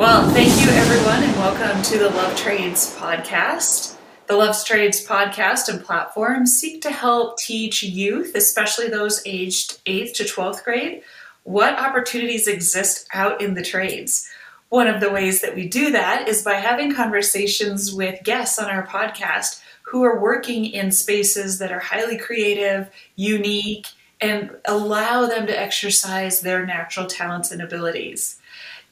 Well, thank you everyone and welcome to the Love Trades podcast. The Love Trades podcast and platform seek to help teach youth, especially those aged 8th to 12th grade, what opportunities exist out in the trades. One of the ways that we do that is by having conversations with guests on our podcast who are working in spaces that are highly creative, unique, and allow them to exercise their natural talents and abilities.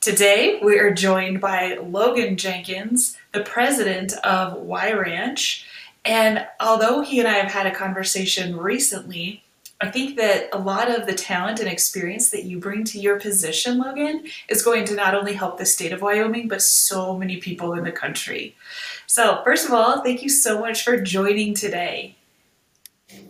Today, we are joined by Logan Jenkins, the president of Y Ranch. And although he and I have had a conversation recently, I think that a lot of the talent and experience that you bring to your position, Logan, is going to not only help the state of Wyoming, but so many people in the country. So, first of all, thank you so much for joining today.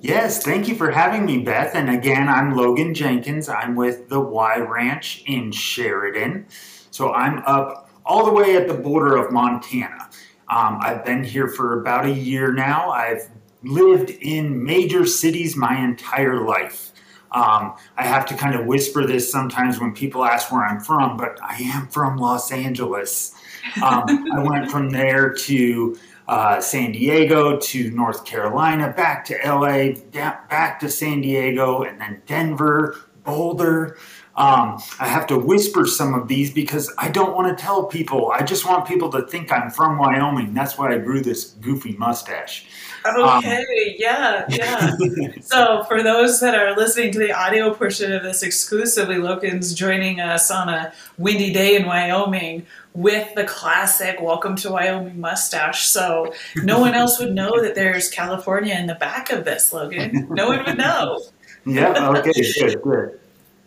Yes, thank you for having me, Beth. And again, I'm Logan Jenkins. I'm with the Y Ranch in Sheridan. So I'm up all the way at the border of Montana. Um, I've been here for about a year now. I've lived in major cities my entire life. Um, I have to kind of whisper this sometimes when people ask where I'm from, but I am from Los Angeles. Um, I went from there to uh, San Diego to North Carolina, back to LA, back to San Diego, and then Denver, Boulder. Um, I have to whisper some of these because I don't want to tell people. I just want people to think I'm from Wyoming. That's why I grew this goofy mustache. Okay, um, yeah, yeah. so, for those that are listening to the audio portion of this exclusively, Logan's joining us on a windy day in Wyoming with the classic Welcome to Wyoming mustache. So no one else would know that there's California in the back of this, Logan. No one would know. yeah, okay, good, good.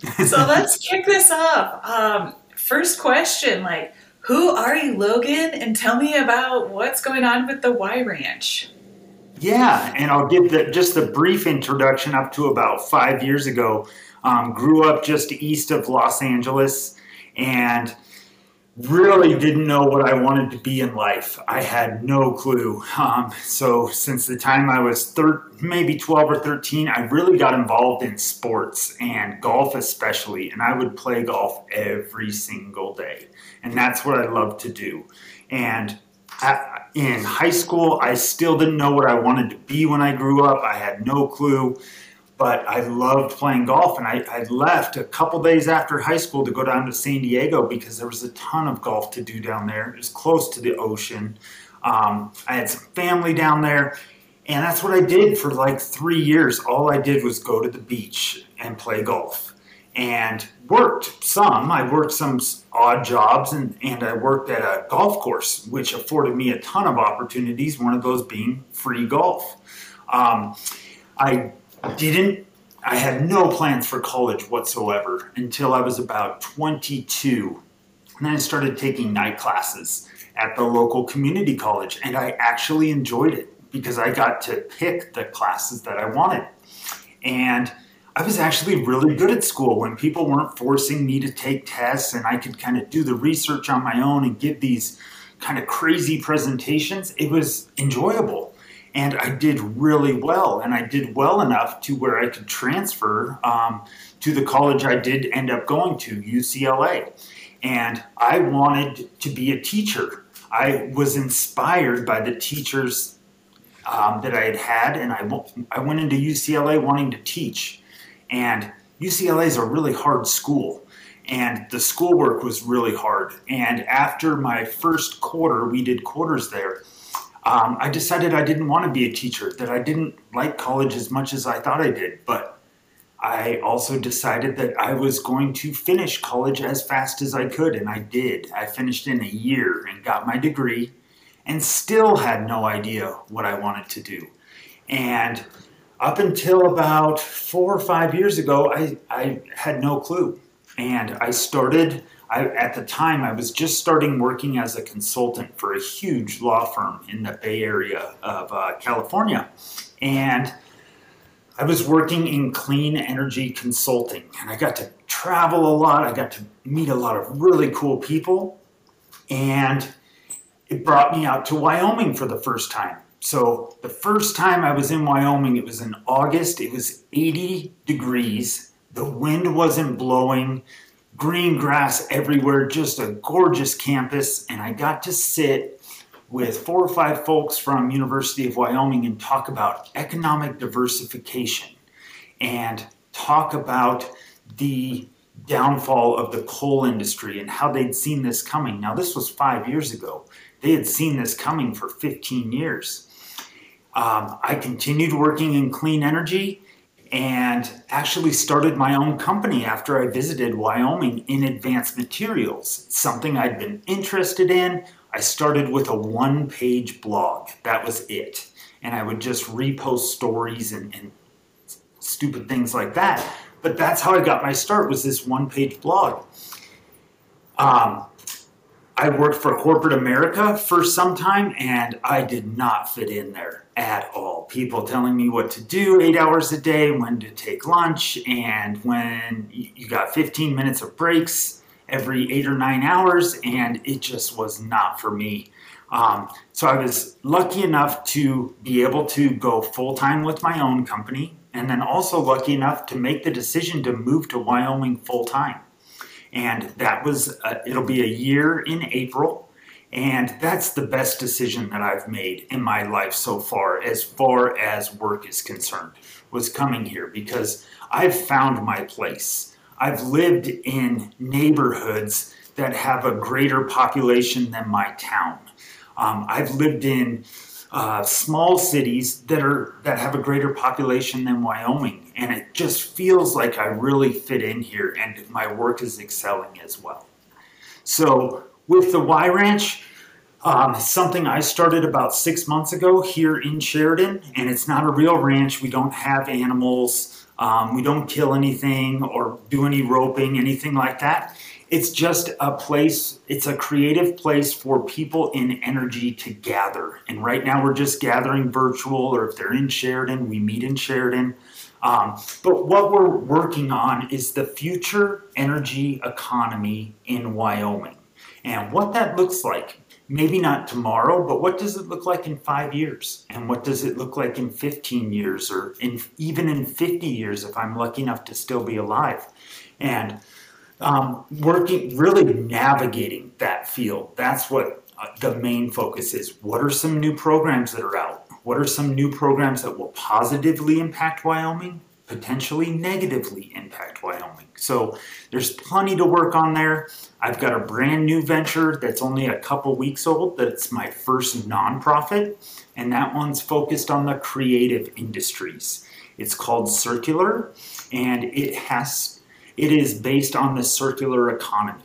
so let's kick this off. Um, first question, like, who are you, Logan? And tell me about what's going on with the Y Ranch. Yeah, and I'll give the, just the brief introduction up to about five years ago. Um, grew up just east of Los Angeles and really didn't know what I wanted to be in life. I had no clue. Um, so since the time I was thir- maybe 12 or 13, I really got involved in sports and golf especially. And I would play golf every single day. And that's what I love to do. And in high school, I still didn't know what I wanted to be when I grew up. I had no clue but I loved playing golf. And I, I, left a couple days after high school to go down to San Diego because there was a ton of golf to do down there. It was close to the ocean. Um, I had some family down there. And that's what I did for like three years. All I did was go to the beach and play golf and worked some. I worked some odd jobs and, and I worked at a golf course, which afforded me a ton of opportunities, one of those being free golf. Um, I didn't I had no plans for college whatsoever until I was about 22. And then I started taking night classes at the local community college, and I actually enjoyed it because I got to pick the classes that I wanted. And I was actually really good at school when people weren't forcing me to take tests and I could kind of do the research on my own and give these kind of crazy presentations. It was enjoyable and I did really well, and I did well enough to where I could transfer um, to the college I did end up going to, UCLA. And I wanted to be a teacher. I was inspired by the teachers um, that I had had, and I, I went into UCLA wanting to teach. And UCLA is a really hard school, and the schoolwork was really hard. And after my first quarter, we did quarters there um, I decided I didn't want to be a teacher, that I didn't like college as much as I thought I did. But I also decided that I was going to finish college as fast as I could, and I did. I finished in a year and got my degree and still had no idea what I wanted to do. And up until about four or five years ago, I, I had no clue. And I started I, at the time, I was just starting working as a consultant for a huge law firm in the Bay Area of uh, California. And I was working in clean energy consulting, and I got to travel a lot. I got to meet a lot of really cool people, and it brought me out to Wyoming for the first time. So, the first time I was in Wyoming, it was in August. It was 80 degrees. The wind wasn't blowing green grass everywhere, just a gorgeous campus. And I got to sit with four or five folks from University of Wyoming and talk about economic diversification and talk about the downfall of the coal industry and how they'd seen this coming. Now, this was five years ago. They had seen this coming for 15 years. Um, I continued working in clean energy and actually started my own company after I visited Wyoming in advanced materials, something I'd been interested in. I started with a one page blog. That was it. And I would just repost stories and, and stupid things like that. But that's how I got my start was this one page blog. Um, I worked for corporate America for some time and I did not fit in there at all. People telling me what to do eight hours a day, when to take lunch, and when you got 15 minutes of breaks every eight or nine hours, and it just was not for me. Um, so I was lucky enough to be able to go full time with my own company, and then also lucky enough to make the decision to move to Wyoming full time and that was uh, it'll be a year in April. And that's the best decision that I've made in my life so far, as far as work is concerned, was coming here because I've found my place. I've lived in neighborhoods that have a greater population than my town. Um, I've lived in uh, small cities that are that have a greater population than Wyoming, and it just feels like I really fit in here, and my work is excelling as well. So with the Y Ranch, um, something I started about six months ago here in Sheridan, and it's not a real ranch. We don't have animals. Um, we don't kill anything or do any roping, anything like that. It's just a place, it's a creative place for people in energy to gather. And right now we're just gathering virtual, or if they're in Sheridan, we meet in Sheridan. Um, but what we're working on is the future energy economy in Wyoming. And what that looks like, maybe not tomorrow, but what does it look like in five years? And what does it look like in 15 years or in, even in 50 years if I'm lucky enough to still be alive? And um, working, really navigating that field. That's what uh, the main focus is. What are some new programs that are out? What are some new programs that will positively impact Wyoming? Potentially negatively impact Wyoming. So there's plenty to work on there. I've got a brand new venture that's only a couple weeks old. That's my first nonprofit, and that one's focused on the creative industries. It's called Circular, and it has it is based on the circular economy.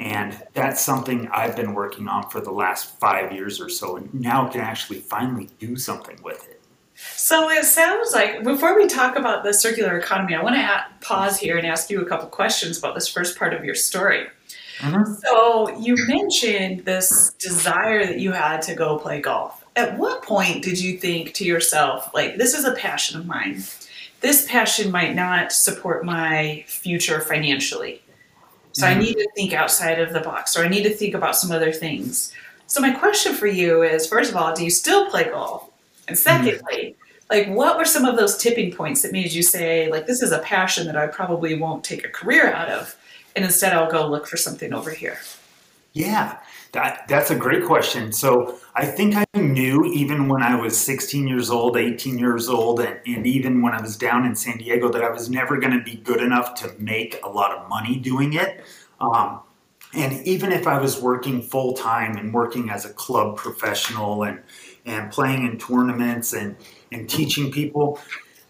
And that's something I've been working on for the last five years or so, and now can actually finally do something with it. So it sounds like before we talk about the circular economy, I want to pause here and ask you a couple questions about this first part of your story. Mm-hmm. So you mentioned this desire that you had to go play golf. At what point did you think to yourself, like, this is a passion of mine? this passion might not support my future financially. So mm-hmm. I need to think outside of the box, or I need to think about some other things. So my question for you is: first of all, do you still play golf? And mm-hmm. secondly, mm-hmm. like what were some of those tipping points that made you say, like, this is a passion that I probably won't take a career out of, and instead I'll go look for something over here? Yeah, that that's a great question. So I think I knew even when I was 16 years old, 18 years old, and, and even when I was down in San Diego, that I was never going to be good enough to make a lot of money doing it. Um, and even if I was working full time and working as a club professional and and playing in tournaments and and teaching people,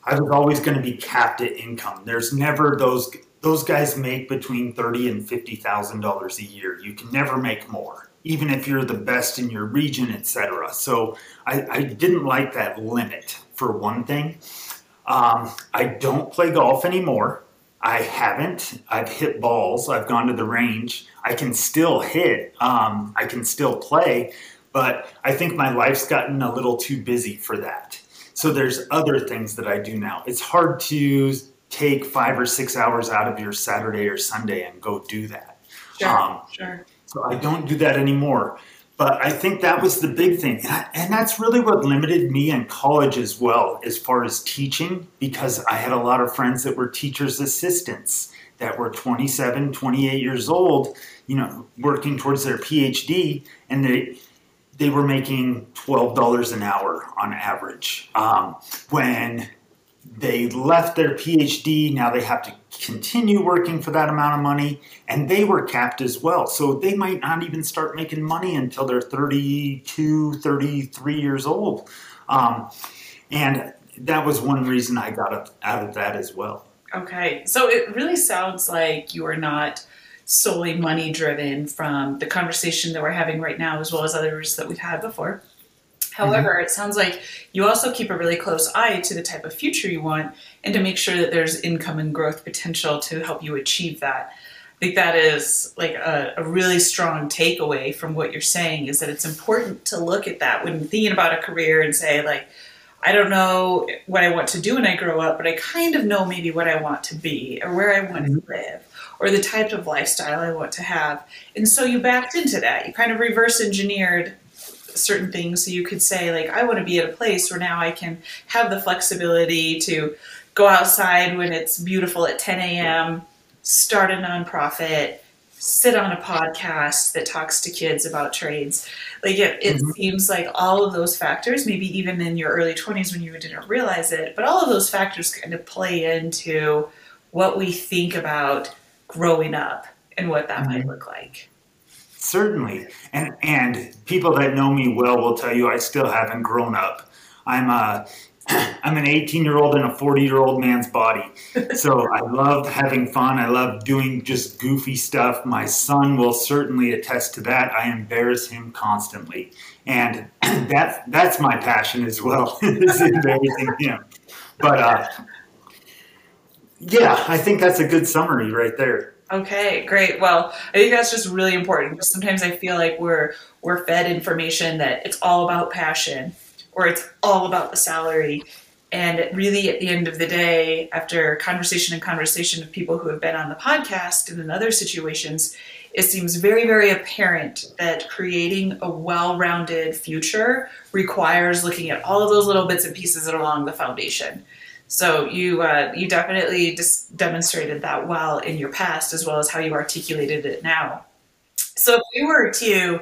I was always going to be capped at income. There's never those those guys make between thirty and fifty thousand dollars a year. You can never make more even if you're the best in your region, etc. So I, I, didn't like that limit for one thing. Um, I don't play golf anymore. I haven't. I've hit balls. I've gone to the range. I can still hit. Um, I can still play, but I think my life's gotten a little too busy for that. So there's other things that I do now. It's hard to take five or six hours out of your Saturday or Sunday and go do that. Sure. Um, sure. So I don't do that anymore. But I think that was the big thing. And that's really what limited me in college as well, as far as teaching, because I had a lot of friends that were teachers' assistants that were 27, 28 years old, you know, working towards their PhD, and they they were making twelve dollars an hour on average. Um, when they left their PhD, now they have to continue working for that amount of money, and they were capped as well. So they might not even start making money until they're 32, 33 years old. Um, and that was one reason I got out of that as well. Okay, so it really sounds like you are not solely money driven from the conversation that we're having right now, as well as others that we've had before. However, mm-hmm. it sounds like you also keep a really close eye to the type of future you want and to make sure that there's income and growth potential to help you achieve that. I think that is like a, a, really strong takeaway from what you're saying is that it's important to look at that when thinking about a career and say like, I don't know what I want to do when I grow up, but I kind of know maybe what I want to be or where I want to mm-hmm. live or the type of lifestyle I want to have. And so you backed into that. You kind of reverse engineered certain things so you could say like I want to be at a place where now I can have the flexibility to go outside when it's beautiful at 10 a.m., start a nonprofit, sit on a podcast that talks to kids about trades. Like it, it mm-hmm. seems like all of those factors, maybe even in your early 20s when you didn't realize it, but all of those factors kind of play into what we think about growing up and what that mm-hmm. might look like. Certainly, and and people that know me well will tell you I still haven't grown up. I'm a I'm an 18 year old in a 40 year old man's body. So I love having fun. I love doing just goofy stuff. My son will certainly attest to that. I embarrass him constantly. And that's, that's my passion as well, is embarrassing him. But uh, yeah, I think that's a good summary right there. Okay, great. Well, I think that's just really important sometimes I feel like we're we're fed information that it's all about passion or it's all about the salary. And really, at the end of the day, after conversation and conversation of people who have been on the podcast and in other situations, it seems very, very apparent that creating a well rounded future requires looking at all of those little bits and pieces that are along the foundation. So you uh, you definitely just demonstrated that well in your past, as well as how you articulated it now. So if we were to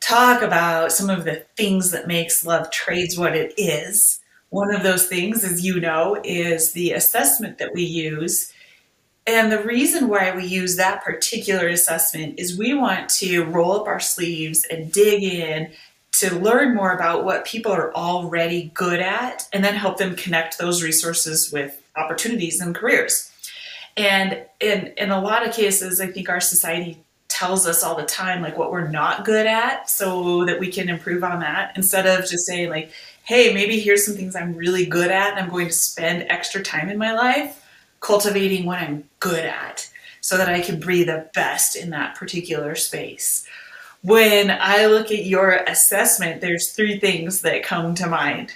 talk about some of the things that makes Love Trades what it is, one of those things, as you know, is the assessment that we use. And the reason why we use that particular assessment is we want to roll up our sleeves and dig in to learn more about what people are already good at and then help them connect those resources with opportunities and careers. And in, in a lot of cases, I think our society tells us all the time like what we're not good at so that we can improve on that instead of just saying like hey maybe here's some things i'm really good at and i'm going to spend extra time in my life cultivating what i'm good at so that i can breathe the best in that particular space when I look at your assessment, there's three things that come to mind.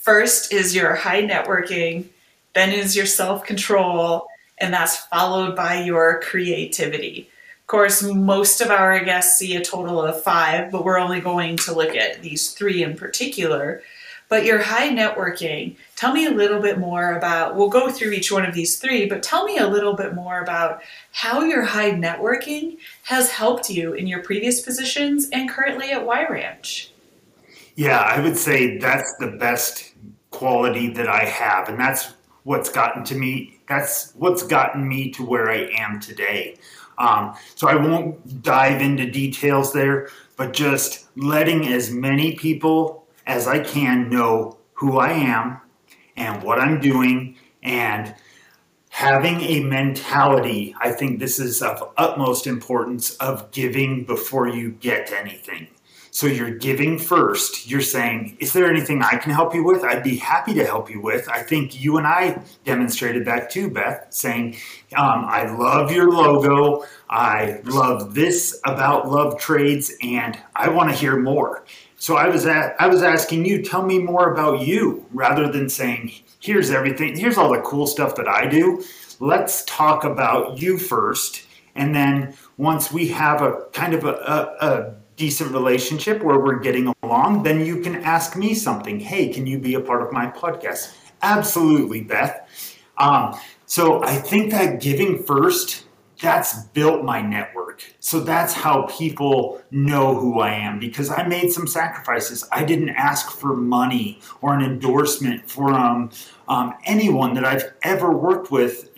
First is your high networking, then is your self control, and that's followed by your creativity. Of course, most of our guests see a total of five, but we're only going to look at these three in particular but your high networking, tell me a little bit more about, we'll go through each one of these three, but tell me a little bit more about how your high networking has helped you in your previous positions and currently at Y Ranch. Yeah, I would say that's the best quality that I have, and that's what's gotten to me. That's what's gotten me to where I am today. Um, so I won't dive into details there, but just letting as many people as I can know who I am and what I'm doing and having a mentality. I think this is of utmost importance of giving before you get anything. So you're giving first. You're saying, Is there anything I can help you with? I'd be happy to help you with. I think you and I demonstrated that too, Beth, saying, um, I love your logo. I love this about Love Trades, and I want to hear more. So I was at, I was asking you, tell me more about you, rather than saying, here's everything, here's all the cool stuff that I do. Let's talk about you first, and then once we have a kind of a, a, a decent relationship where we're getting along, then you can ask me something. Hey, can you be a part of my podcast? Absolutely, Beth. Um, So I think that giving first, that's built my network. So that's how people know who I am because I made some sacrifices. I didn't ask for money or an endorsement from um, anyone that I've ever worked with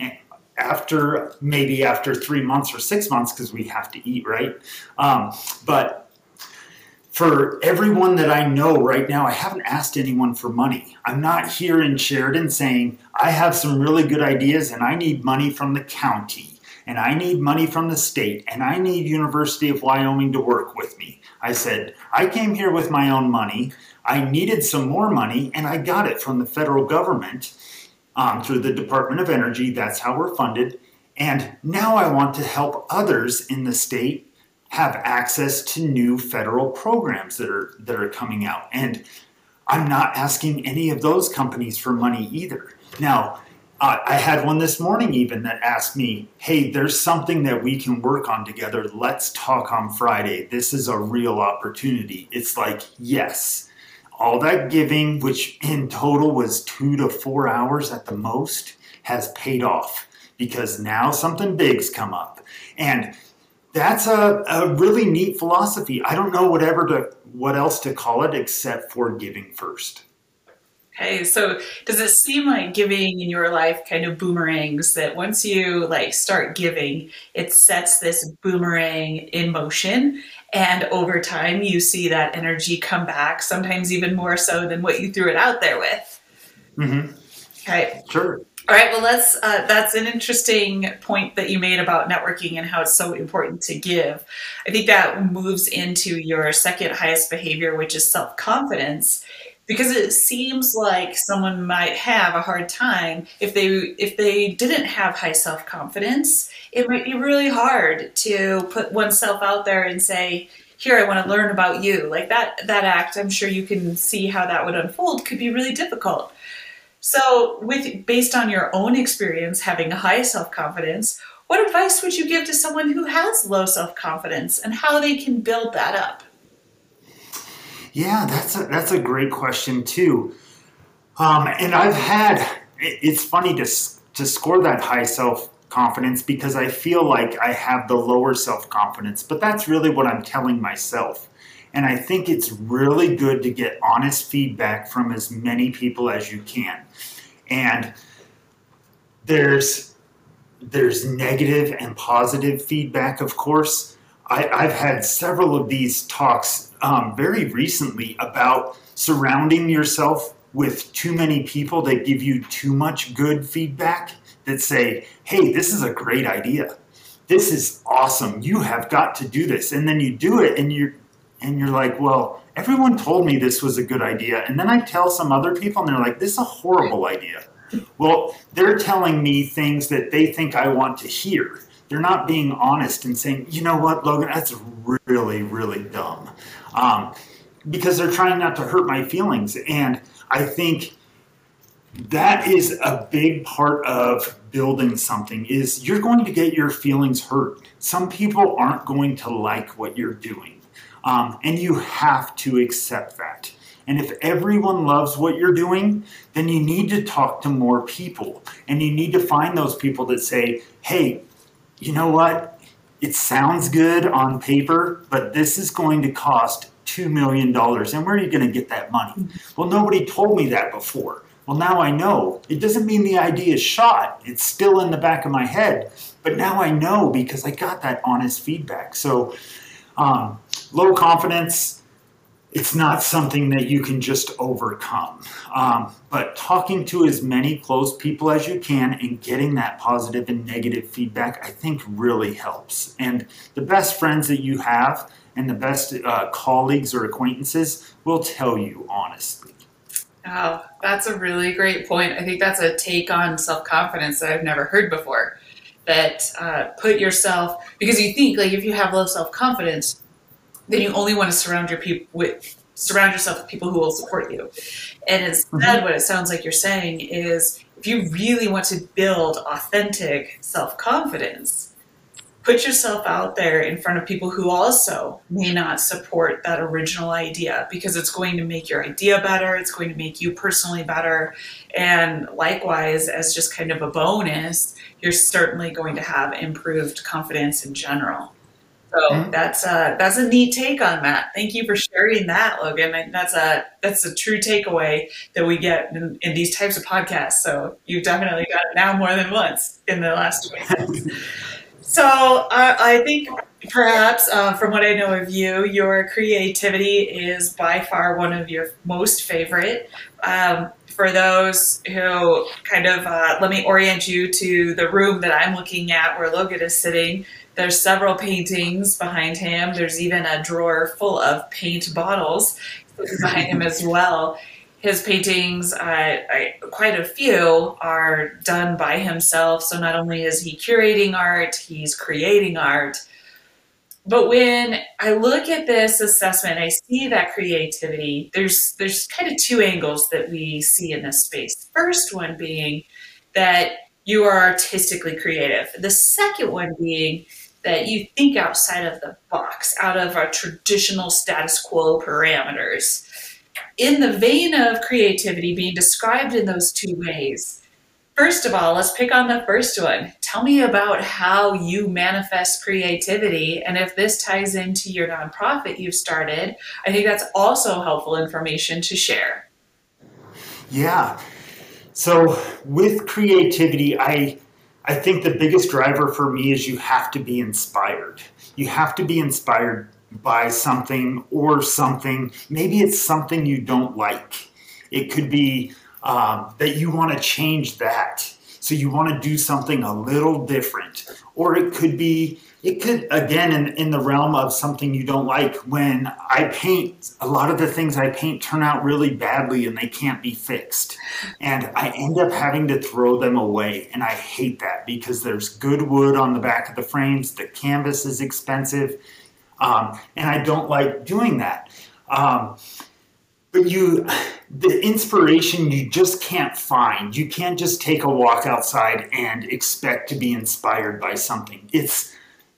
after maybe after three months or six months because we have to eat, right? Um, but for everyone that I know right now, I haven't asked anyone for money. I'm not here in Sheridan saying, I have some really good ideas and I need money from the county and I need money from the state and I need University of Wyoming to work with me. I said, I came here with my own money. I needed some more money and I got it from the federal government um, through the Department of Energy. That's how we're funded. And now I want to help others in the state have access to new federal programs that are that are coming out. And I'm not asking any of those companies for money either. Now, uh, I had one this morning even that asked me, "Hey, there's something that we can work on together. Let's talk on Friday. This is a real opportunity." It's like, yes, all that giving, which in total was two to four hours at the most, has paid off because now something big's come up. And that's a, a really neat philosophy. I don't know whatever to what else to call it except for giving first. Okay, so does it seem like giving in your life kind of boomerangs that once you like start giving, it sets this boomerang in motion and over time you see that energy come back, sometimes even more so than what you threw it out there with. Mm-hmm. Okay. Sure. All right, well, that's uh, that's an interesting point that you made about networking and how it's so important to give. I think that moves into your second highest behavior, which is self confidence, because it seems like someone might have a hard time if they if they didn't have high self confidence. It might be really hard to put oneself out there and say, "Here, I want to learn about you." Like that that act, I'm sure you can see how that would unfold. Could be really difficult so, with based on your own experience having a high self-confidence, what advice would you give to someone who has low self-confidence and how they can build that up? Yeah, that's a, that's a great question too. Um, and I've had it's funny to to score that high self confidence because I feel like I have the lower self confidence, but that's really what I'm telling myself. And I think it's really good to get honest feedback from as many people as you can. And there's there's negative and positive feedback, of course. I, have had several of these talks um, very recently about surrounding yourself with too many people that give you too much good feedback that say, hey, this is a great idea. This is awesome. You have got to do this. And then you do it and you're and you're like, well, everyone told me this was a good idea. And then I tell some other people, and they're like, this is a horrible idea. Well, they're telling me things that they think I want to hear. They're not being honest and saying, you know what, Logan, that's really, really dumb. Um, because they're trying not to hurt my feelings. And I think that is a big part of building something is you're going to get your feelings hurt. Some people aren't going to like what you're doing. Um, and you have to accept that. And if everyone loves what you're doing, then you need to talk to more people. And you need to find those people that say, hey, you know what? It sounds good on paper, but this is going to cost $2 million. And where are you going to get that money? Well, nobody told me that before. Well, now I know. It doesn't mean the idea is shot, it's still in the back of my head. But now I know because I got that honest feedback. So, um, low confidence, it's not something that you can just overcome. Um, but talking to as many close people as you can and getting that positive and negative feedback, I think really helps. And the best friends that you have and the best uh, colleagues or acquaintances will tell you honestly. Oh, that's a really great point. I think that's a take on self confidence that I've never heard before. That uh, put yourself, because you think like if you have low self confidence, then you only want to surround your people with surround yourself with people who will support you. And instead, mm-hmm. what it sounds like you're saying is if you really want to build authentic self confidence, put yourself out there in front of people who also may not support that original idea because it's going to make your idea better, it's going to make you personally better, and likewise, as just kind of a bonus, you're certainly going to have improved confidence in general. So mm-hmm. that's a that's a neat take on that. Thank you for sharing that, Logan. that's a that's a true takeaway that we get in, in these types of podcasts. So you've definitely got it now more than once in the last week. so uh, I think perhaps uh, from what I know of you, your creativity is by far one of your most favorite. Um, for those who kind of uh, let me orient you to the room that I'm looking at where Logan is sitting. There's several paintings behind him. There's even a drawer full of paint bottles behind him as well. His paintings, uh, I, quite a few, are done by himself. So not only is he curating art, he's creating art. But when I look at this assessment, I see that creativity. There's there's kind of two angles that we see in this space. First one being that you are artistically creative. The second one being that you think outside of the box, out of our traditional status quo parameters. In the vein of creativity being described in those two ways, first of all, let's pick on the first one. Tell me about how you manifest creativity. And if this ties into your nonprofit you've started, I think that's also helpful information to share. Yeah. So with creativity, I I think the biggest driver for me is you have to be inspired. You have to be inspired by something or something. Maybe it's something you don't like. It could be um, that you want to change that. So you want to do something a little different. Or it could be it could again in, in the realm of something you don't like when i paint a lot of the things i paint turn out really badly and they can't be fixed. And i end up having to throw them away and i hate that because there's good wood on the back of the frames the canvas is expensive um, and i don't like doing that. Um, but you the inspiration you just can't find. You can't just take a walk outside and expect to be inspired by something. It's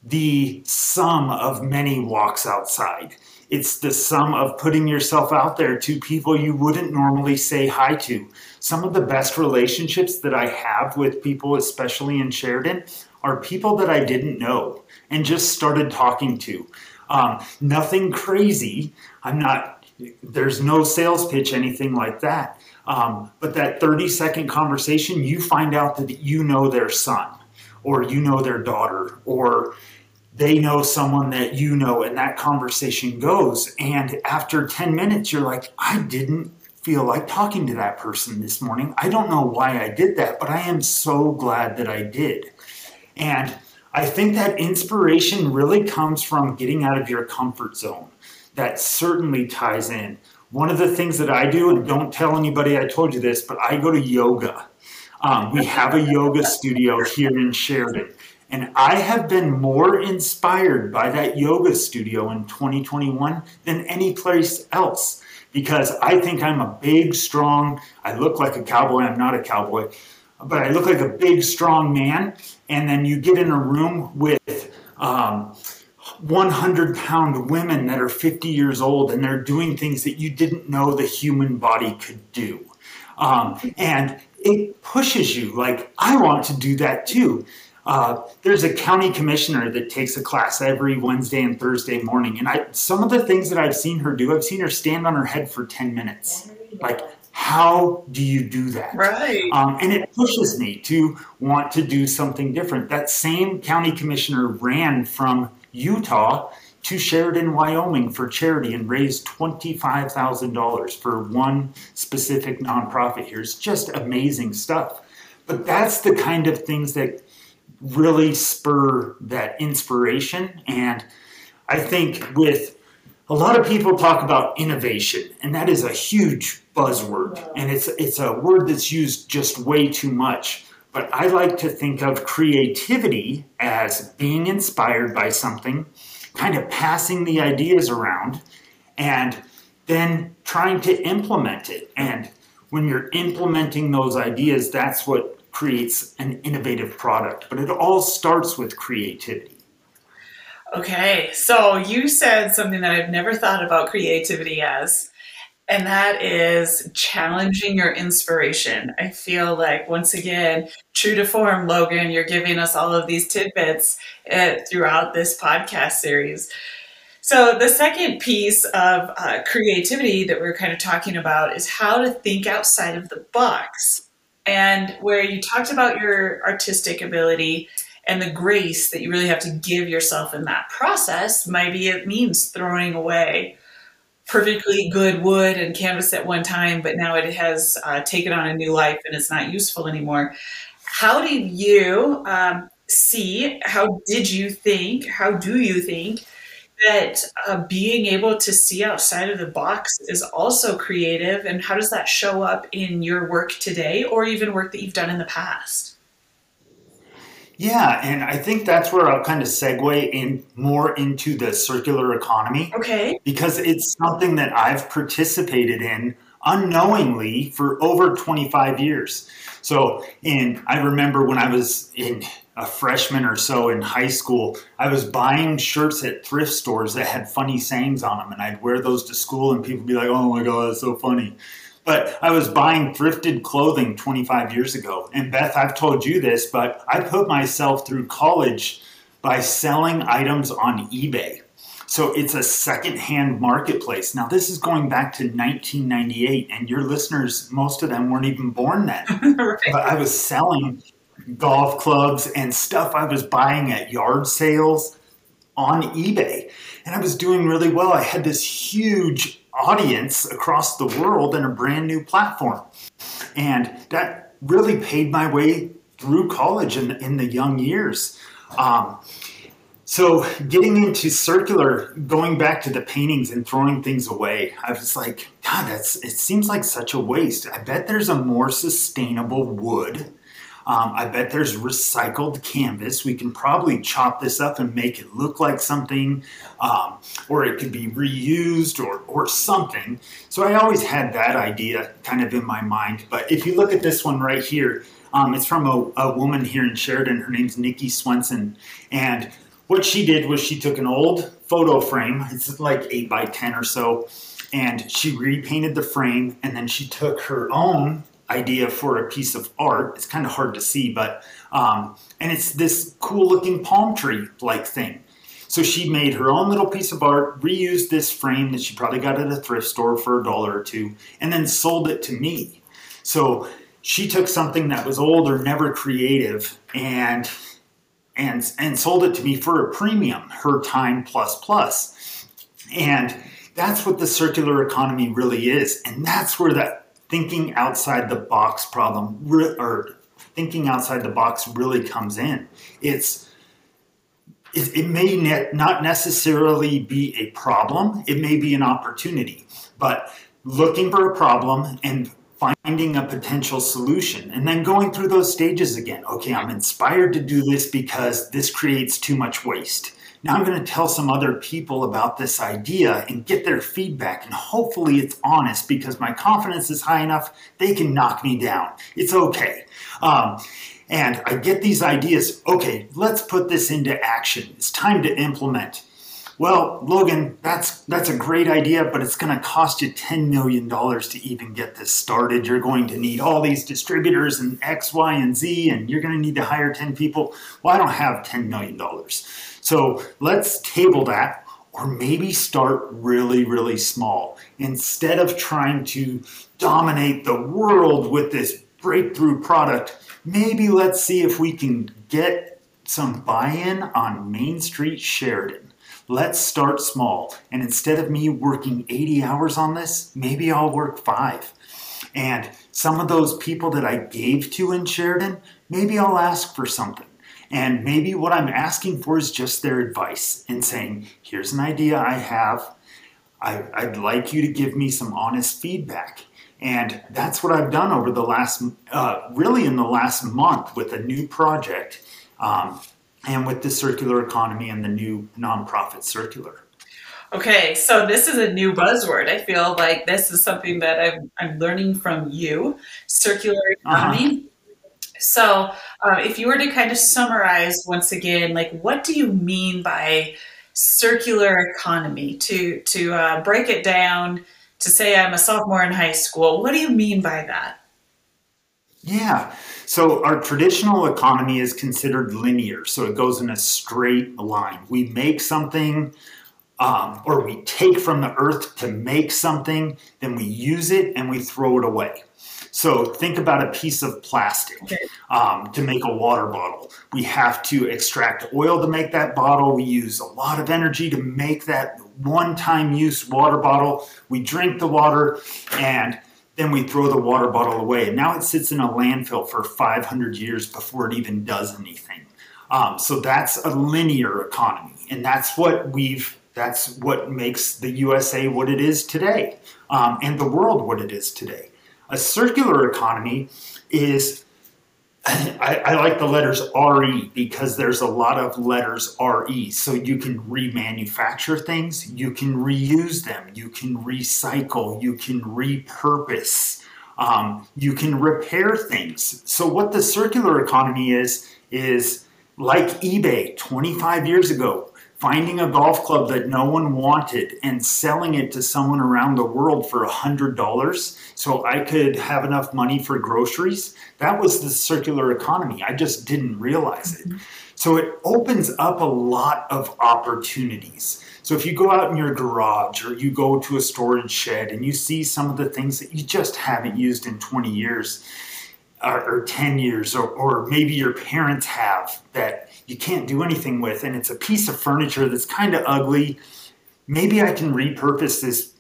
the sum of many walks outside. It's the sum of putting yourself out there to people you wouldn't normally say hi to. Some of the best relationships that I have with people, especially in Sheridan, are people that I didn't know and just started talking to. Um, nothing crazy. I'm not, there's no sales pitch, anything like that. Um, but that 30 second conversation, you find out that you know their son or you know their daughter or they know someone that you know and that conversation goes. And after 10 minutes you're like i didn't feel like talking to that person this morning. I don't know why i did that but i am so glad that i did. And i think that inspiration really comes from getting out of your comfort zone. That certainly ties in. One of the things that i do and don't tell anybody i told you this but i go to yoga. Um, we have a yoga studio here in sheridan and I have been more inspired by that yoga studio in 2021 than any place else because I think I'm a big, strong, I look like a cowboy, I'm not a cowboy, but I look like a big, strong man. And then you get in a room with um, 100 pound women that are 50 years old and they're doing things that you didn't know the human body could do. Um, and it pushes you like, I want to do that too. Uh, there's a county commissioner that takes a class every Wednesday and Thursday morning, and I some of the things that I've seen her do, I've seen her stand on her head for ten minutes. Like, how do you do that? Right. Um, and it pushes me to want to do something different. That same county commissioner ran from Utah to Sheridan, Wyoming for charity and raised $25,000 for one specific nonprofit here. It's just amazing stuff. But that's the kind of things that really spur that inspiration. And I think with a lot of people talk about innovation, and that is a huge buzzword, and it's it's a word that's used just way too much. But I like to think of creativity as being inspired by something, kind of passing the ideas around, and then trying to implement it. And when you're implementing those ideas, that's what creates an innovative product. But it all starts with creativity. Okay, so you said something that I've never thought about creativity as, and that is challenging your inspiration. I feel like, once again, true to form, Logan, you're giving us all of these tidbits uh, throughout this podcast series. So, the second piece of uh, creativity that we're kind of talking about is how to think outside of the box. And where you talked about your artistic ability and the grace that you really have to give yourself in that process, maybe it means throwing away perfectly good wood and canvas at one time, but now it has uh, taken on a new life and it's not useful anymore. How do you um, see, how did you think, how do you think that uh, being able to see outside of the box is also creative? And how does that show up in your work today or even work that you've done in the past? Yeah, and I think that's where I'll kind of segue in more into the circular economy. Okay. Because it's something that I've participated in unknowingly for over 25 years. So, and I remember when I was in a freshman or so in high school, I was buying shirts at thrift stores that had funny sayings on them, and I'd wear those to school, and people would be like, "Oh my god, that's so funny." But I was buying thrifted clothing 25 years ago. And Beth, I've told you this, but I put myself through college by selling items on eBay. So it's a secondhand marketplace. Now, this is going back to 1998, and your listeners, most of them weren't even born then. right. But I was selling golf clubs and stuff I was buying at yard sales on eBay. And I was doing really well. I had this huge audience across the world and a brand new platform. And that really paid my way through college in, in the young years. Um, so getting into circular, going back to the paintings and throwing things away, I was like, God, that's it seems like such a waste. I bet there's a more sustainable wood um, I bet there's recycled canvas. We can probably chop this up and make it look like something, um, or it could be reused or, or something. So I always had that idea kind of in my mind. But if you look at this one right here, um, it's from a, a woman here in Sheridan. Her name's Nikki Swenson. And what she did was she took an old photo frame, it's like 8 by 10 or so, and she repainted the frame and then she took her own idea for a piece of art. It's kind of hard to see, but um, and it's this cool looking palm tree like thing. So she made her own little piece of art, reused this frame that she probably got at a thrift store for a dollar or two, and then sold it to me. So she took something that was old or never creative and and and sold it to me for a premium, her time plus plus. And that's what the circular economy really is. And that's where that thinking outside the box problem or thinking outside the box really comes in. It's it, it may ne- not necessarily be a problem. It may be an opportunity, but looking for a problem and finding a potential solution and then going through those stages again. Okay, I'm inspired to do this because this creates too much waste. Now I'm going to tell some other people about this idea and get their feedback, and hopefully it's honest because my confidence is high enough they can knock me down. It's okay. Um, and I get these ideas. Okay, let's put this into action. It's time to implement. Well, Logan, that's that's a great idea, but it's going to cost you $10 million to even get this started. You're going to need all these distributors and X, Y, and Z, and you're going to need to hire 10 people. Well, I don't have $10 million. So let's table that or maybe start really, really small. Instead of trying to dominate the world with this breakthrough product, maybe let's see if we can get some buy in on Main Street Sheridan. Let's start small. And instead of me working 80 hours on this, maybe I'll work five. And some of those people that I gave to in Sheridan, maybe I'll ask for something. And maybe what I'm asking for is just their advice and saying, here's an idea I have. I, would like you to give me some honest feedback. And that's what I've done over the last, uh, really in the last month with a new project um, and with the circular economy and the new nonprofit circular. Okay, so this is a new buzzword. I feel like this is something that I'm, I'm learning from you circular economy. Uh-huh. So, uh, if you were to kind of summarize once again, like what do you mean by circular economy to to uh, break it down to say I'm a sophomore in high school. What do you mean by that? Yeah. So our traditional economy is considered linear. So it goes in a straight line. We make something, um, or we take from the earth to make something, then we use it and we throw it away. So think about a piece of plastic um, to make a water bottle. We have to extract oil to make that bottle. We use a lot of energy to make that one time use water bottle. We drink the water and then we throw the water bottle away. And now it sits in a landfill for 500 years before it even does anything. Um, so that's a linear economy. And that's what we've that's what makes the USA what it is today um, and the world what it is today. A circular economy is, I, I, like the letters RE because there's a lot of letters RE. So you can remanufacture things, you can reuse them, you can recycle, you can repurpose, um, you can repair things. So what the circular economy is, is like eBay 25 years ago finding a golf club that no one wanted and selling it to someone around the world for a $100 so I could have enough money for groceries, that was the circular economy. I just didn't realize it. Mm-hmm. So it opens up a lot of opportunities. So if you go out in your garage or you go to a storage shed and you see some of the things that you just haven't used in 20 years, or, or 10 years, or, or maybe your parents have that you can't do anything with, and it's a piece of furniture that's kind of ugly. Maybe I can repurpose this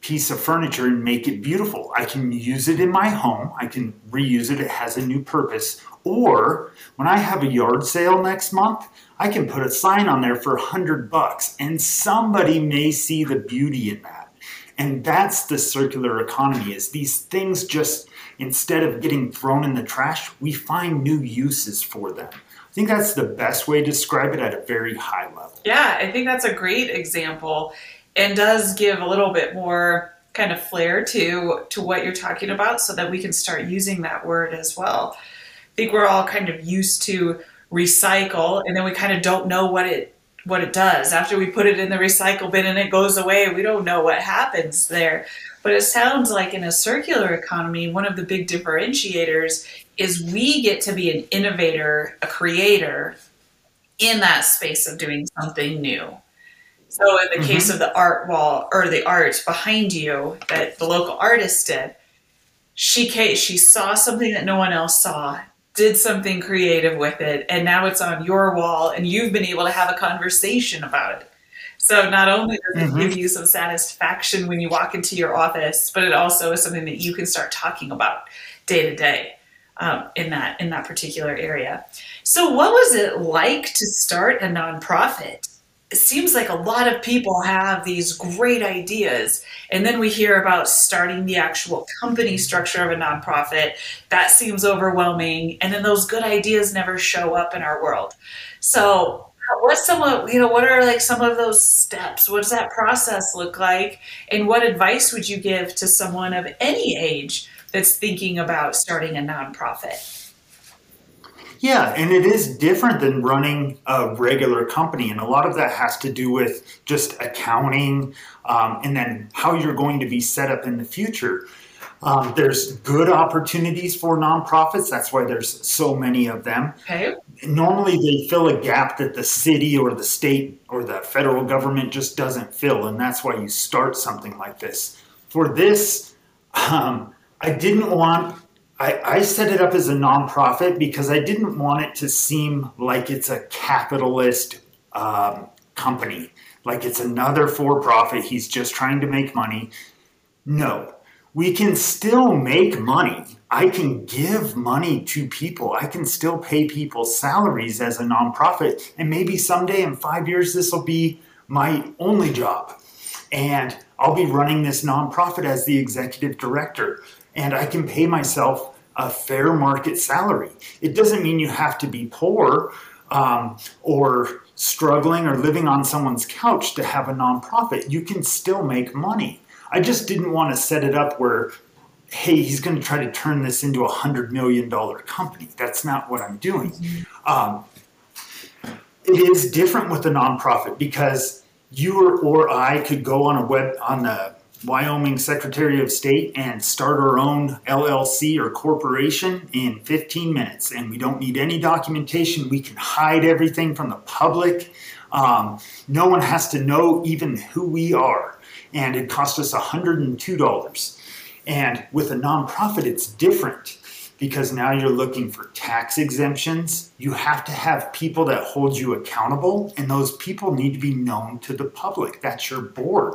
piece of furniture and make it beautiful. I can use it in my home, I can reuse it, it has a new purpose. Or when I have a yard sale next month, I can put a sign on there for a hundred bucks and somebody may see the beauty in that. And that's the circular economy is these things just instead of getting thrown in the trash, we find new uses for them. Think that's the best way to describe it at a very high level. Yeah, I think that's a great example and does give a little bit more kind of flair to to what you're talking about so that we can start using that word as well. I think we're all kind of used to recycle and then we kind of don't know what it what it does. After we put it in the recycle bin and it goes away, we don't know what happens there. But it sounds like in a circular economy, one of the big differentiators is we get to be an innovator, a creator in that space of doing something new. So in the mm-hmm. case of the art wall or the art behind you that the local artist did, she she saw something that no one else saw, did something creative with it, and now it's on your wall, and you've been able to have a conversation about it. So not only does mm-hmm. it give you some satisfaction when you walk into your office, but it also is something that you can start talking about day to day um, in that in that particular area. So what was it like to start a nonprofit? It seems like a lot of people have these great ideas, and then we hear about starting the actual company structure of a nonprofit. That seems overwhelming, and then those good ideas never show up in our world. So what's some of you know what are like some of those steps what does that process look like and what advice would you give to someone of any age that's thinking about starting a nonprofit yeah, and it is different than running a regular company. And a lot of that has to do with just accounting um, and then how you're going to be set up in the future. Um, there's good opportunities for nonprofits. That's why there's so many of them. Okay. Normally, they fill a gap that the city or the state or the federal government just doesn't fill, and that's why you start something like this. For this, um, I didn't want. I, I set it up as a nonprofit because I didn't want it to seem like it's a capitalist um, company, like it's another for profit. He's just trying to make money. No, we can still make money. I can give money to people. I can still pay people salaries as a nonprofit. And maybe someday in five years, this will be my only job. And I'll be running this nonprofit as the executive director. And I can pay myself a fair market salary. It doesn't mean you have to be poor um, or struggling or living on someone's couch to have a nonprofit. You can still make money. I just didn't want to set it up where, hey, he's going to try to turn this into a hundred million dollar company. That's not what I'm doing. Um, it is different with a nonprofit because you or, or I could go on a web on the Wyoming Secretary of State and start our own LLC or corporation in 15 minutes. And we don't need any documentation. We can hide everything from the public. Um, no one has to know even who we are. And it cost us $102. And with a nonprofit, it's different because now you're looking for tax exemptions. You have to have people that hold you accountable, and those people need to be known to the public. That's your board.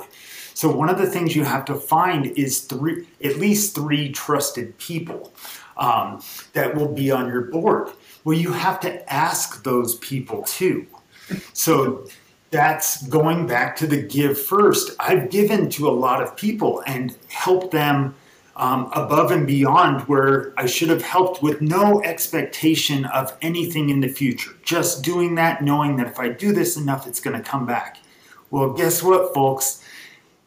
So one of the things you have to find is three, at least three trusted people um, that will be on your board. Well, you have to ask those people too. So that's going back to the give first. I've given to a lot of people and helped them um, above and beyond where I should have helped with no expectation of anything in the future. Just doing that, knowing that if I do this enough, it's going to come back. Well, guess what, folks?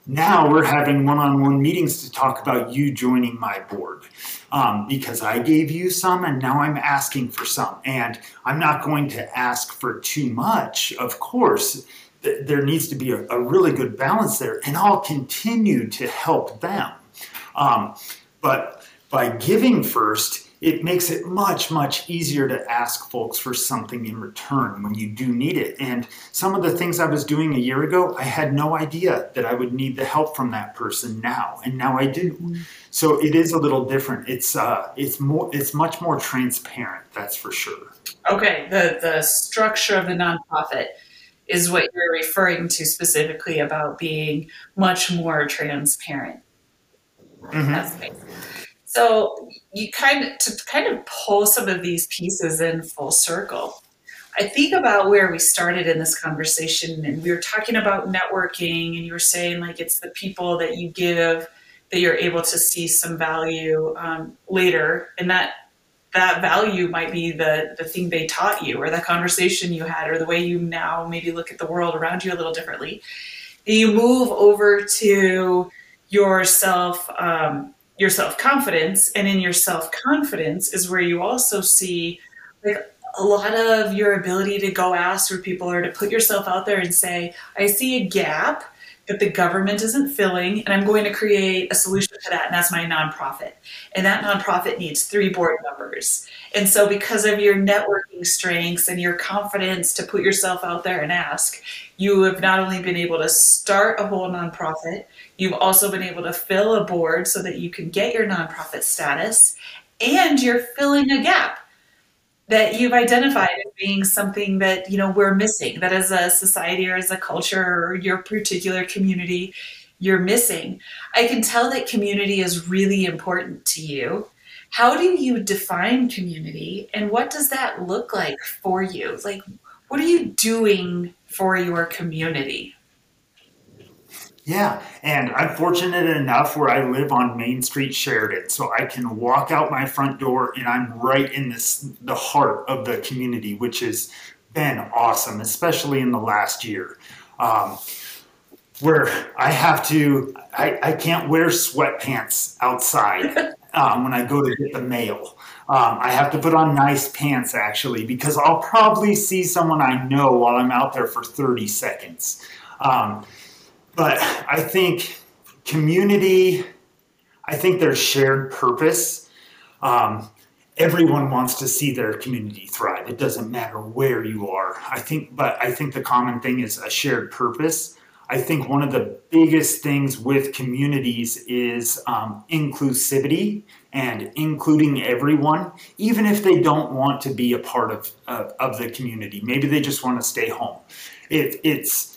Now we're having one on one meetings to talk about you joining my board um, because I gave you some and now I'm asking for some. And I'm not going to ask for too much, of course. There needs to be a, a really good balance there, and I'll continue to help them. Um, but by giving first, it makes it much, much easier to ask folks for something in return when you do need it. And some of the things I was doing a year ago, I had no idea that I would need the help from that person now, and now I do. Mm-hmm. So it is a little different. It's uh, it's more, it's much more transparent. That's for sure. Okay, the the structure of the nonprofit is what you're referring to specifically about being much more transparent. Mm-hmm. That's amazing. So you kind of to kind of pull some of these pieces in full circle. I think about where we started in this conversation, and we were talking about networking, and you were saying like it's the people that you give that you're able to see some value um, later, and that that value might be the the thing they taught you, or the conversation you had, or the way you now maybe look at the world around you a little differently. You move over to yourself. um, your self confidence, and in your self confidence is where you also see like a lot of your ability to go ask for people or to put yourself out there and say, I see a gap that the government isn't filling, and I'm going to create a solution to that, and that's my nonprofit. And that nonprofit needs three board members. And so, because of your networking strengths and your confidence to put yourself out there and ask, you have not only been able to start a whole nonprofit, you've also been able to fill a board so that you can get your nonprofit status, and you're filling a gap that you've identified as being something that you know we're missing that as a society or as a culture or your particular community you're missing. I can tell that community is really important to you. How do you define community and what does that look like for you? Like what are you doing for your community yeah, and I'm fortunate enough where I live on Main Street, Sheridan, so I can walk out my front door and I'm right in this the heart of the community, which has been awesome, especially in the last year. Um, where I have to, I, I can't wear sweatpants outside um, when I go to get the mail. Um, I have to put on nice pants actually because I'll probably see someone I know while I'm out there for 30 seconds. Um, but I think community, I think there's shared purpose. Um, everyone wants to see their community thrive. It doesn't matter where you are. I think, but I think the common thing is a shared purpose. I think one of the biggest things with communities is um, inclusivity and including everyone, even if they don't want to be a part of, of, of the community. Maybe they just want to stay home. It, it's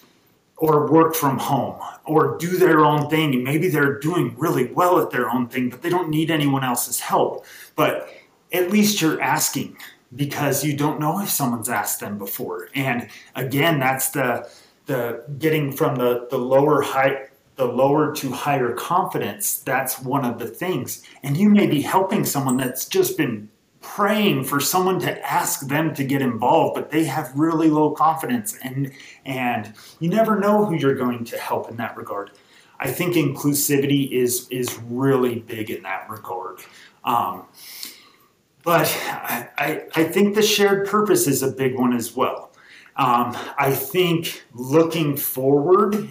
or work from home or do their own thing. And maybe they're doing really well at their own thing, but they don't need anyone else's help. But at least you're asking because you don't know if someone's asked them before. And again, that's the the getting from the, the lower height the lower to higher confidence. That's one of the things. And you may be helping someone that's just been praying for someone to ask them to get involved but they have really low confidence and and you never know who you're going to help in that regard. I think inclusivity is is really big in that regard. Um, but I, I, I think the shared purpose is a big one as well. Um, I think looking forward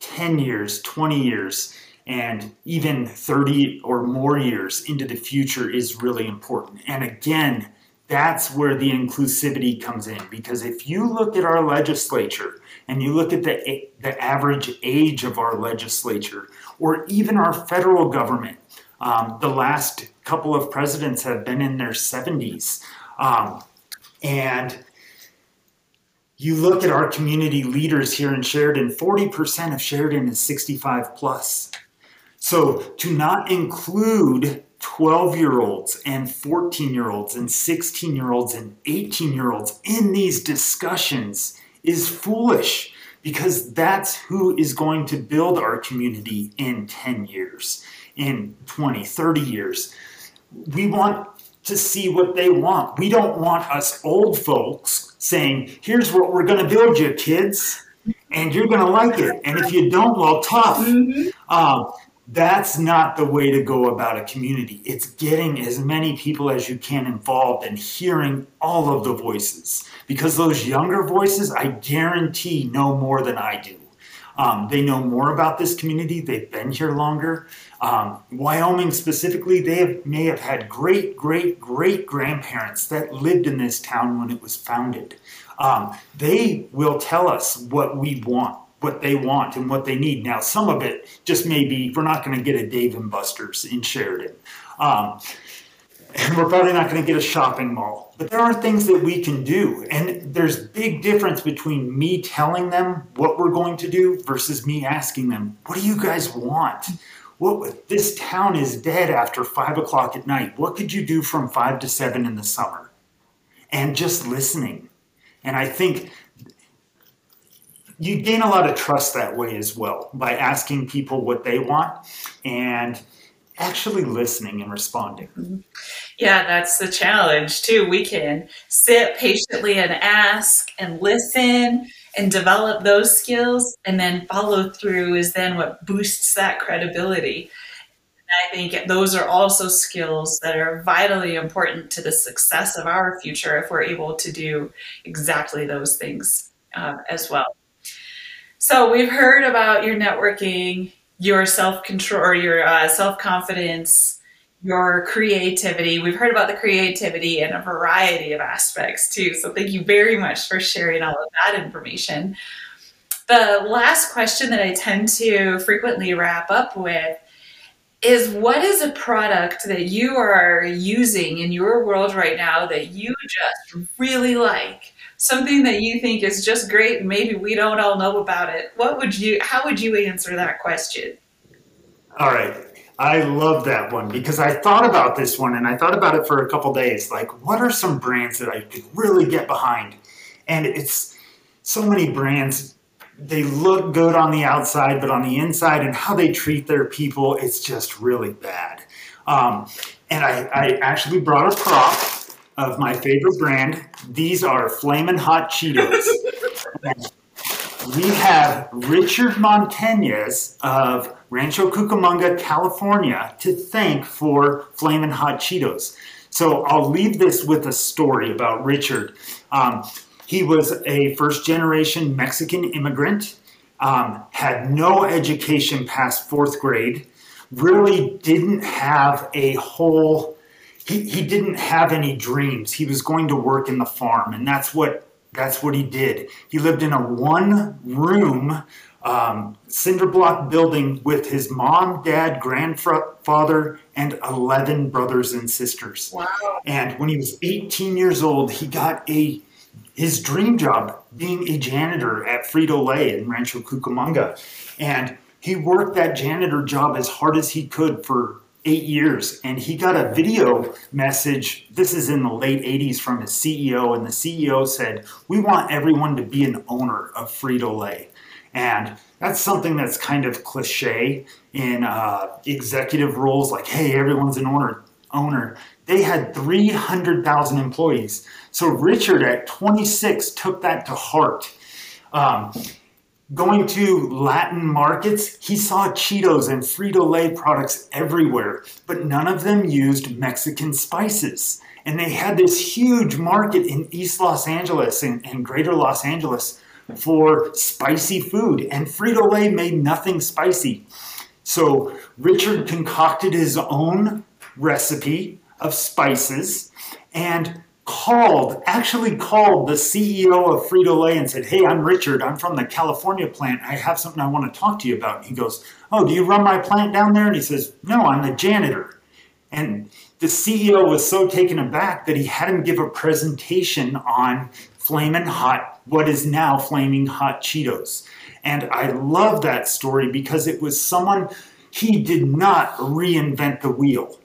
10 years, 20 years, and even 30 or more years into the future is really important. And again, that's where the inclusivity comes in because if you look at our legislature and you look at the, the average age of our legislature or even our federal government, um, the last couple of presidents have been in their 70s. Um, and you look at our community leaders here in Sheridan, 40% of Sheridan is 65 plus. So to not include 12 year olds and 14 year olds and 16 year olds and 18 year olds in these discussions is foolish because that's who is going to build our community in 10 years, in 20, 30 years. We want to see what they want. We don't want us old folks saying, here's what we're going to build you, kids, and you're going to like it. And if you don't, well, tough. Mm-hmm. Um, that's not the way to go about a community. It's getting as many people as you can involved and hearing all of the voices. Because those younger voices, I guarantee, know more than I do. Um, they know more about this community. They've been here longer. Um, Wyoming specifically, they have, may have had great, great, great grandparents that lived in this town when it was founded. Um, they will tell us what we want what they want and what they need. Now, some of it just may be we're not going to get a Dave and Buster's in Sheridan. Um, and we're probably not going to get a shopping mall. But there are things that we can do. And there's big difference between me telling them what we're going to do versus me asking them, what do you guys want? What this town is dead after five o'clock at night. What could you do from five to seven in the summer? And just listening. And I think you gain a lot of trust that way as well by asking people what they want and actually listening and responding. Mm-hmm. Yeah, that's the challenge too. We can sit patiently and ask and listen and develop those skills, and then follow through is then what boosts that credibility. And I think those are also skills that are vitally important to the success of our future if we're able to do exactly those things uh, as well. So we've heard about your networking, your self control, or your uh, self confidence, your creativity. We've heard about the creativity in a variety of aspects too. So thank you very much for sharing all of that information. The last question that I tend to frequently wrap up with is what is a product that you are using in your world right now that you just really like? Something that you think is just great and maybe we don't all know about it what would you how would you answer that question? All right. I love that one because i thought about this one and i thought about it for a couple days. Like what are some brands that i could really get behind? And it's so many brands. They look good on the outside but on the inside and how they treat their people it's just really bad. Um, and I, I actually brought a prop of my favorite brand. These are Flamin' Hot Cheetos. we have Richard Montañez of Rancho Cucamonga, California, to thank for Flamin' Hot Cheetos. So I'll leave this with a story about Richard. Um, he was a first generation Mexican immigrant, um, had no education past fourth grade, really didn't have a whole he, he didn't have any dreams. He was going to work in the farm, and that's what that's what he did. He lived in a one room um, cinder block building with his mom, dad, grandfather, and 11 brothers and sisters. Wow. And when he was 18 years old, he got a his dream job being a janitor at Frito Lay in Rancho Cucamonga. And he worked that janitor job as hard as he could for eight years and he got a video message. This is in the late 80s from his ceo and the ceo said we want everyone to be an owner of frito-lay and that's something that's kind of cliche in uh, executive roles like hey everyone's an owner owner. They had 300000 employees. So richard at 26 took that to heart. Um, Going to Latin markets, he saw Cheetos and Frito Lay products everywhere, but none of them used Mexican spices. And they had this huge market in East Los Angeles and, and greater Los Angeles for spicy food. And Frito Lay made nothing spicy. So Richard concocted his own recipe of spices and called, actually called the CEO of Frito Lay and said, Hey, I'm Richard. I'm from the California plant. I have something I want to talk to you about. And he goes, Oh, do you run my plant down there? And he says, No, I'm the janitor. And the CEO was so taken aback that he had him give a presentation on Flamin' Hot, what is now Flaming Hot Cheetos. And I love that story because it was someone, he did not reinvent the wheel.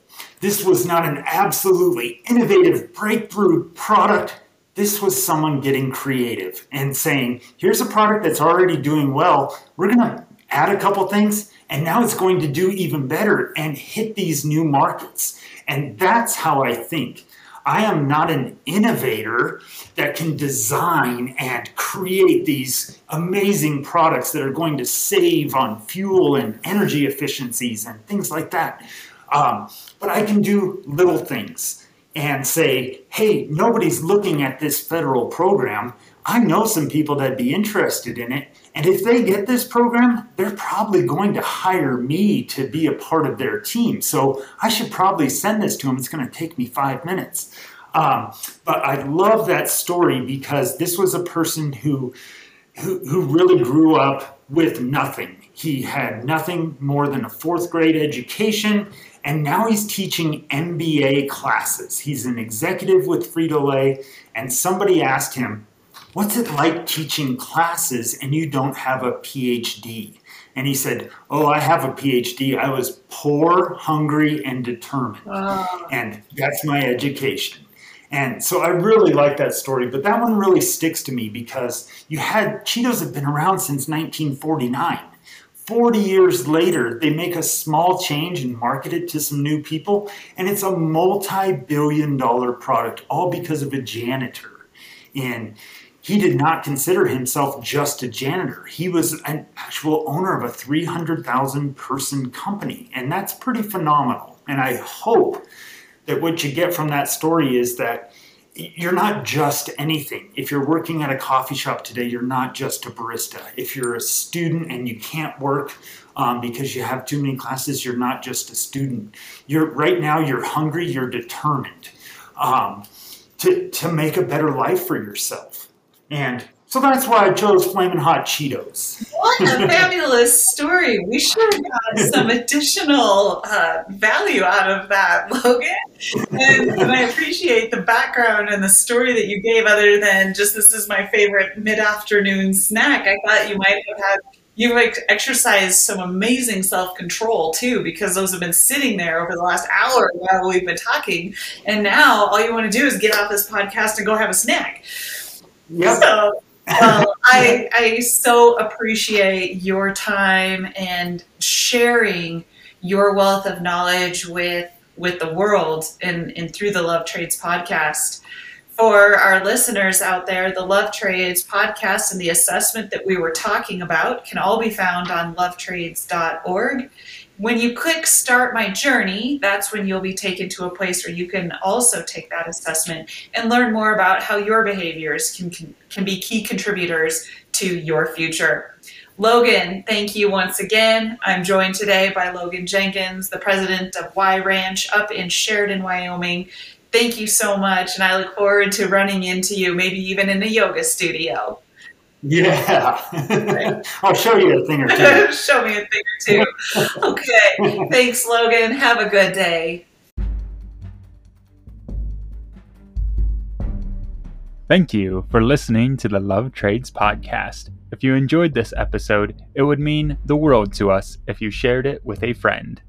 This was not an absolutely innovative breakthrough product. This was someone getting creative and saying, here's a product that's already doing well. We're going to add a couple things, and now it's going to do even better and hit these new markets. And that's how I think. I am not an innovator that can design and create these amazing products that are going to save on fuel and energy efficiencies and things like that. Um, but I can do little things and say, hey, nobody's looking at this federal program. I know some people that'd be interested in it. And if they get this program, they're probably going to hire me to be a part of their team. So I should probably send this to them. It's going to take me five minutes. Um, but I love that story because this was a person who, who, who really grew up with nothing. He had nothing more than a fourth grade education, and now he's teaching MBA classes. He's an executive with Frito Lay, and somebody asked him, What's it like teaching classes and you don't have a PhD? And he said, Oh, I have a PhD. I was poor, hungry, and determined. Ah. And that's my education. And so I really like that story, but that one really sticks to me because you had Cheetos have been around since 1949. 40 years later, they make a small change and market it to some new people, and it's a multi billion dollar product, all because of a janitor. And he did not consider himself just a janitor. He was an actual owner of a 300,000 person company, and that's pretty phenomenal. And I hope that what you get from that story is that you're not just anything. If you're working at a coffee shop today, you're not just a barista. If you're a student and you can't work um, because you have too many classes, you're not just a student. You're right now. You're hungry. You're determined um, to to make a better life for yourself. And so that's why I chose Flamin' Hot Cheetos. What a fabulous story. We should have got some additional uh, value out of that, Logan. And, and, I appreciate the background and the story that you gave, other than just this is my favorite mid afternoon snack. I thought you might have had. You've exercised some amazing self control too, because those have been sitting there over the last hour while we've been talking. And now all you want to do is get off this podcast and go have a snack. Yep. So, well, I, I so appreciate your time and sharing your wealth of knowledge with with the world and, and through the Love Trades podcast. For our listeners out there, the Love Trades podcast and the assessment that we were talking about can all be found on lovetrades.org. When you click Start My Journey, that's when you'll be taken to a place where you can also take that assessment and learn more about how your behaviors can, can, can be key contributors to your future. Logan, thank you once again. I'm joined today by Logan Jenkins, the president of Y Ranch up in Sheridan, Wyoming. Thank you so much, and I look forward to running into you, maybe even in a yoga studio. Yeah. I'll oh, show you a thing or two. show me a thing or two. Okay. Thanks, Logan. Have a good day. Thank you for listening to the Love Trades podcast. If you enjoyed this episode, it would mean the world to us if you shared it with a friend.